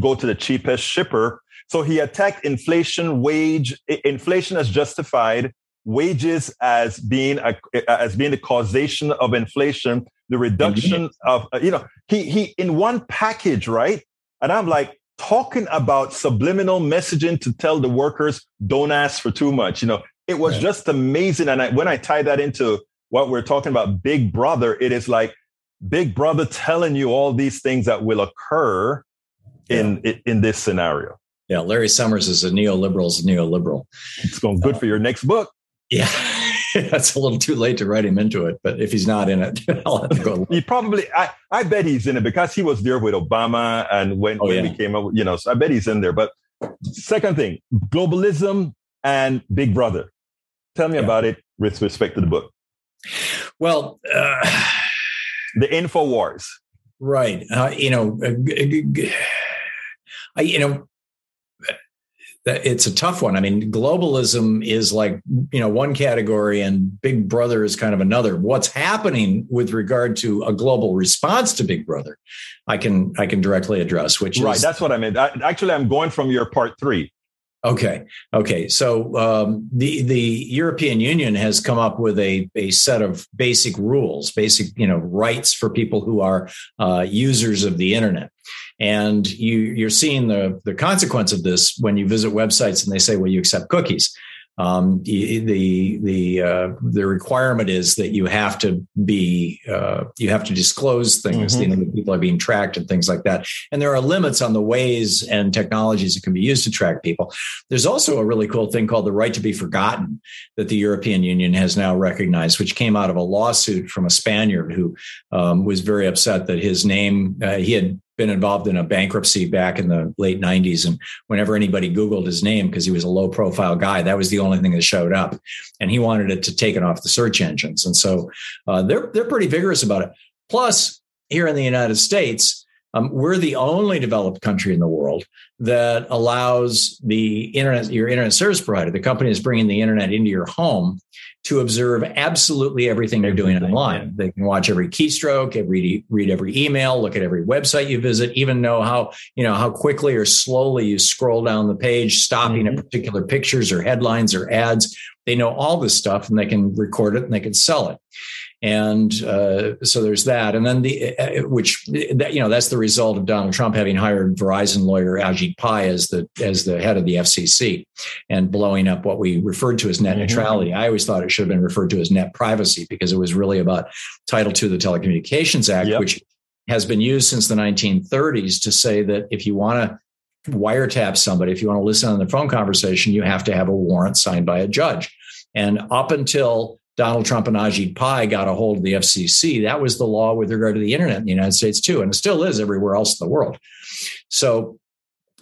go to the cheapest shipper. So he attacked inflation, wage, inflation as justified wages as being a, as being the causation of inflation, the reduction of you know he he in one package, right? And I'm like talking about subliminal messaging to tell the workers don't ask for too much. You know, it was yeah. just amazing. And I, when I tie that into what we're talking about, Big Brother, it is like Big Brother telling you all these things that will occur in yeah. in this scenario. Yeah, Larry Summers is a neoliberal, is a neoliberal. It's going good uh, for your next book. Yeah. That's a little too late to write him into it, but if he's not in it, I'll have to go. he probably, I, I bet he's in it because he was there with Obama and when, oh, when yeah. we came up, you know, so I bet he's in there. But second thing, globalism and Big Brother. Tell me yeah. about it with respect to the book. Well, uh, the Info Wars. Right. Uh, you know, uh, I, you know, it's a tough one. I mean, globalism is like, you know, one category and Big Brother is kind of another. What's happening with regard to a global response to Big Brother, I can I can directly address, which right. Is, that's what I meant. I, actually, I'm going from your part three. Okay. Okay. So um, the the European Union has come up with a a set of basic rules, basic you know rights for people who are uh, users of the internet. And you, you're seeing the, the consequence of this when you visit websites and they say, well, you accept cookies. Um, the the the, uh, the requirement is that you have to be uh, you have to disclose things. Mm-hmm. Know, people are being tracked and things like that. And there are limits on the ways and technologies that can be used to track people. There's also a really cool thing called the right to be forgotten that the European Union has now recognized, which came out of a lawsuit from a Spaniard who um, was very upset that his name uh, he had been involved in a bankruptcy back in the late 90s. And whenever anybody Googled his name, because he was a low profile guy, that was the only thing that showed up. And he wanted it to take it off the search engines. And so uh, they're, they're pretty vigorous about it. Plus, here in the United States, um, we're the only developed country in the world that allows the internet, your internet service provider, the company that's bringing the internet into your home, to observe absolutely everything you're doing online. They can watch every keystroke, every read every email, look at every website you visit, even know how you know how quickly or slowly you scroll down the page, stopping mm-hmm. at particular pictures or headlines or ads. They know all this stuff, and they can record it and they can sell it and uh, so there's that and then the uh, uh, which that, you know that's the result of donald trump having hired verizon lawyer ajit pai as the as the head of the fcc and blowing up what we referred to as net mm-hmm. neutrality i always thought it should have been referred to as net privacy because it was really about title II of the telecommunications act yep. which has been used since the 1930s to say that if you want to wiretap somebody, if you want to listen on the phone conversation, you have to have a warrant signed by a judge. And up until Donald Trump and Ajit Pai got a hold of the FCC, that was the law with regard to the internet in the United States too, and it still is everywhere else in the world. So,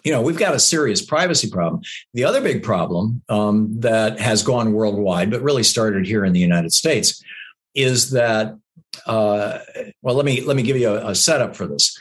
you know, we've got a serious privacy problem. The other big problem um, that has gone worldwide, but really started here in the United States, is that. Uh, well, let me let me give you a, a setup for this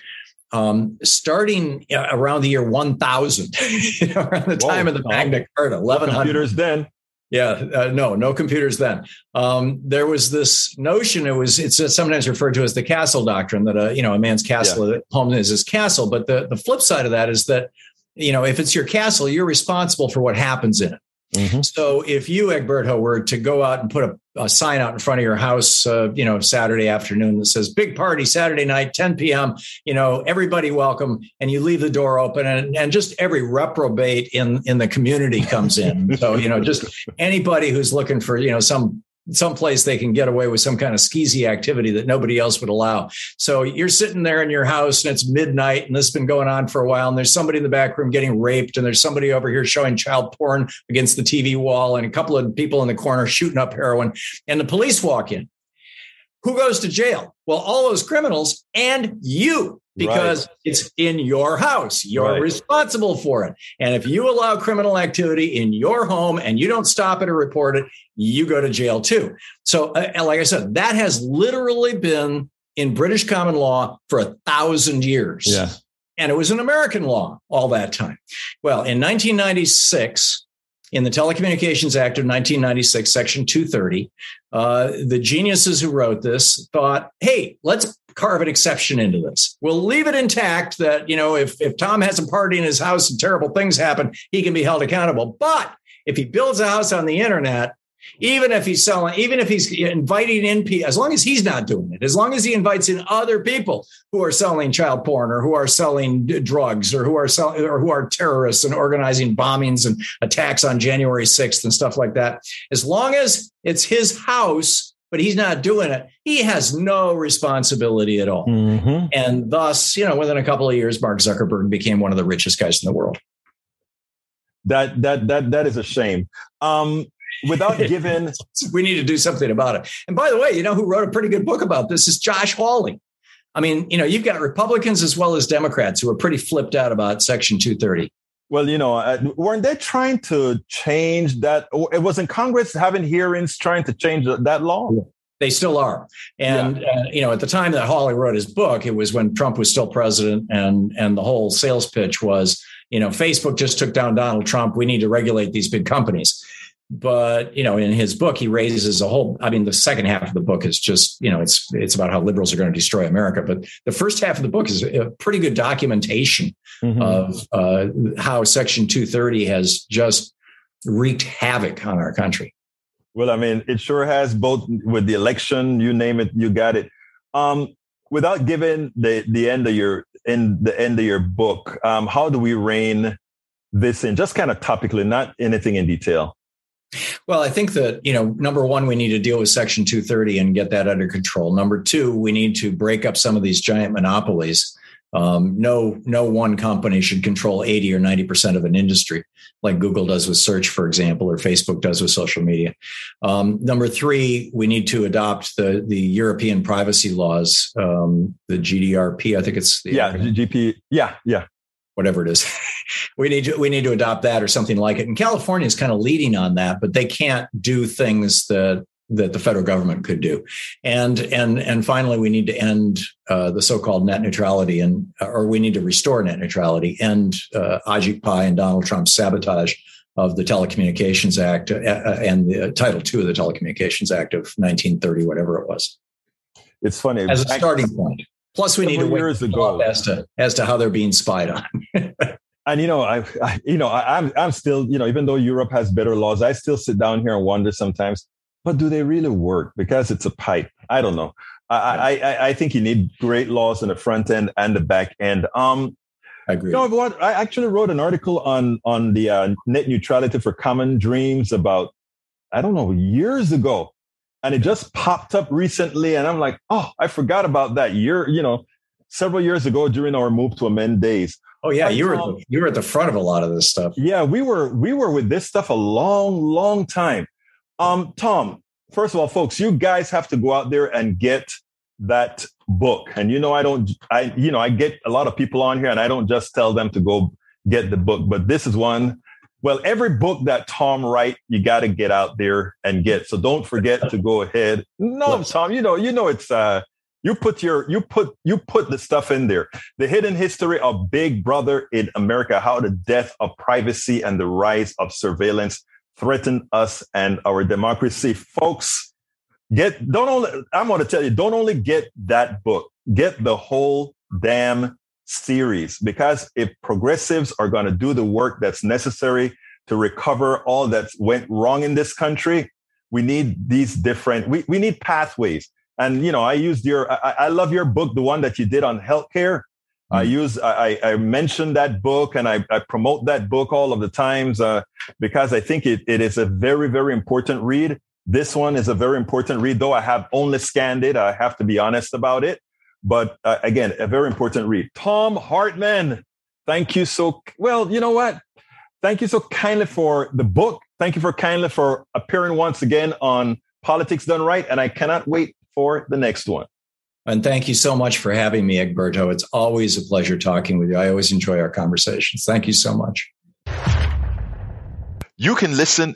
um, starting around the year 1000, you know, around the time Whoa, of the Magna Carta, 1100. computers then. Yeah, uh, no, no computers then. Um, there was this notion. It was it's sometimes referred to as the castle doctrine that a you know a man's castle yeah. home is his castle. But the the flip side of that is that you know if it's your castle, you're responsible for what happens in it. Mm-hmm. So if you, Egberto, were to go out and put a, a sign out in front of your house, uh, you know, Saturday afternoon that says "Big Party Saturday Night, 10 p.m." You know, everybody welcome, and you leave the door open, and, and just every reprobate in in the community comes in. so you know, just anybody who's looking for you know some someplace they can get away with some kind of skeezy activity that nobody else would allow. So you're sitting there in your house and it's midnight and this has been going on for a while. And there's somebody in the back room getting raped and there's somebody over here showing child porn against the TV wall and a couple of people in the corner shooting up heroin and the police walk in. Who goes to jail? Well, all those criminals and you because right. it's in your house. You're right. responsible for it. And if you allow criminal activity in your home and you don't stop it or report it, you go to jail too. So, uh, like I said, that has literally been in British common law for a thousand years. Yeah. And it was an American law all that time. Well, in 1996, in the Telecommunications Act of 1996, Section 230, uh, the geniuses who wrote this thought, hey, let's carve an exception into this. We'll leave it intact that, you know, if, if Thom has a party in his house and terrible things happen, he can be held accountable. But if he builds a house on the internet, even if he's selling, even if he's inviting in people, as long as he's not doing it, as long as he invites in other people who are selling child porn or who are selling drugs or who are selling or who are terrorists and organizing bombings and attacks on January 6th and stuff like that, as long as it's his house, but he's not doing it, he has no responsibility at all. Mm-hmm. And thus, you know, within a couple of years, Mark Zuckerberg became one of the richest guys in the world. That that that that is a shame. Um, without giving we need to do something about it and by the way you know who wrote a pretty good book about this is josh hawley i mean you know you've got republicans as well as democrats who are pretty flipped out about section 230 well, you know, uh, weren't they trying to change that? It wasn't Congress having hearings trying to change that law. They still are, and yeah. uh, you know, at the time that Hawley wrote his book, it was when Trump was still president, and and the whole sales pitch was, you know, Facebook just took down Donald Trump. We need to regulate these big companies but you know in his book he raises a whole i mean the second half of the book is just you know it's it's about how liberals are going to destroy america. But the first half of the book is a pretty good documentation mm-hmm. of uh, how section 230 has just wreaked havoc on our country. Well i mean it sure has both with the election you name it you got it. Um, without giving the the end of your in the end of your book um, how do we rein this in? Just kind of topically not anything in detail well, I think that, you know, number one, we need to deal with Section 230 and get that under control. Number two, we need to break up some of these giant monopolies. Um, no, no one company should control 80 or 90% of an industry like Google does with search, for example, or Facebook does with social media. Um, number three, we need to adopt the, the European privacy laws, um, the GDRP, I think it's the yeah, GP. Yeah, yeah whatever it is. we need to we need to adopt that or something like it. And California is kind of leading on that, but they can't do things that that the federal government could do. And and and finally, we need to end uh, the so-called net neutrality, and or we need to restore net neutrality, and uh, Ajit Pai and Donald Trump's sabotage of the Telecommunications Act uh, uh and the Title II of the Telecommunications Act of 1930, whatever it was. It's funny as a starting point. Plus, we need to years ago as to as to how they're being spied on. and you know, I, I you know, I, I'm I'm still you know, even though Europe has better laws, I still sit down here and wonder sometimes, but do they really work? Because it's a pipe. I don't know. I, I, I think you need great laws in the front end and the back end. Um, I agree. You know what? I actually wrote an article on on the uh, net neutrality for common dreams about I don't know years ago, and it just popped up recently and i'm like oh i forgot about that you're you know several years ago during our move to amend days. Oh yeah, you were you were at the front of a lot of this stuff. Yeah, we were we were with this stuff a long, long time. Um, Thom, first of all, folks, you guys have to go out there and get that book. And you know, I don't, I you know, I get a lot of people on here, and I don't just tell them to go get the book, but this is one. Well, every book that Thom write, you got to get out there and get. So don't forget to go ahead. No, Thom, you know, you know, it's uh, you put your you put you put the stuff in there. The hidden history of Big Brother in America, how the death of privacy and the rise of surveillance threaten us and our democracy. Folks, get don't only I'm going to tell you, don't only get that book, get the whole damn series because if progressives are going to do the work that's necessary to recover all that went wrong in this country, we need these different we, we need pathways and you know, I used your, I, I love your book, the one that you did on healthcare. Mm-hmm. I use, I, I mentioned that book and I, I promote that book all of the times uh, because I think it, it is a very, very important read. This one is a very important read, though I have only scanned it. I have to be honest about it. But uh, again, a very important read. Thom Hartmann, thank you so well. You know what? Thank you so kindly for the book. Thank you for kindly for appearing once again on Politics Done Right. And I cannot wait for the next one. And thank you so much for having me, Egberto. It's always a pleasure talking with you. I always enjoy our conversations. Thank you so much. You can listen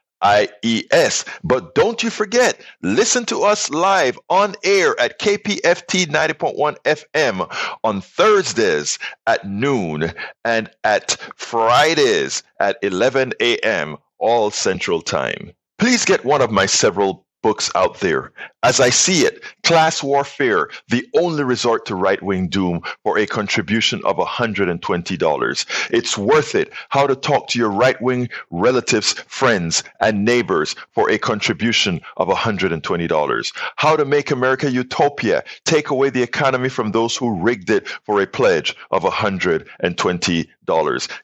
IES. But don't you forget, listen to us live on air at KPFT 90.1 FM on Thursdays at noon and at Fridays at 11 a.m. all central time. Please get one of my several books out there. As I see it, Class Warfare, the only resort to right wing doom for a contribution of $120. It's worth it. How to talk to your right wing relatives, friends, and neighbors for a contribution of $120. How to make America utopia, take away the economy from those who rigged it for a pledge of $120.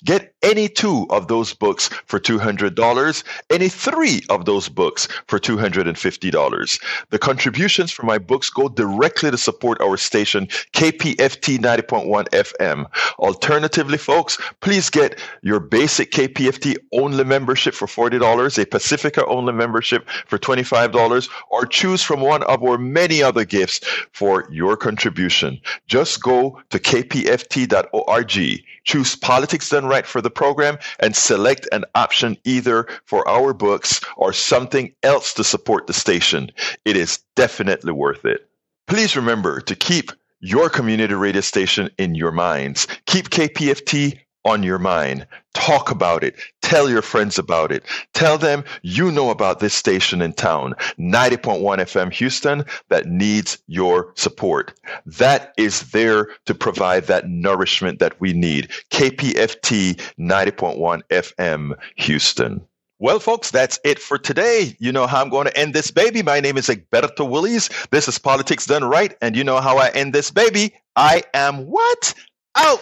Get any two of those books for $200, any three of those books for $250. The contributions for my books go directly to support our station, KPFT 90.1 FM. Alternatively, folks, please get your basic KPFT only membership for $40, a Pacifica only membership for $25, or choose from one of our many other gifts for your contribution. Just go to kpft.org, choose Politics Done Right for the program, and select an option either for our books or something else to support the station. It is definitely worth it. Please remember to keep your community radio station in your minds. Keep KPFT on your mind. Talk about it. Tell your friends about it. Tell them you know about this station in town, 90.1 FM Houston, that needs your support. That is there to provide that nourishment that we need. KPFT 90.1 FM Houston. Well, folks, that's it for today. You know how I'm going to end this baby. My name is Egberto Willies. This is Politics Done Right. And you know how I end this baby. I am what? Out.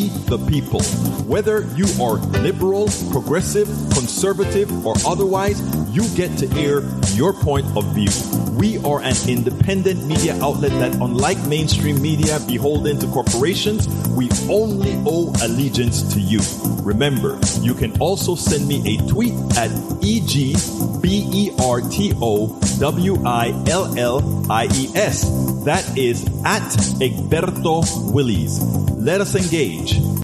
the people. Whether you are liberal, progressive, conservative, or otherwise, you get to air your point of view. We are an independent media outlet that, unlike mainstream media beholden to corporations, we only owe allegiance to you. Remember, you can also send me a tweet at E-G-B-E-R-T-O-W-I-L-L-I-E-S. That is at Egberto Willies. Let us engage. Church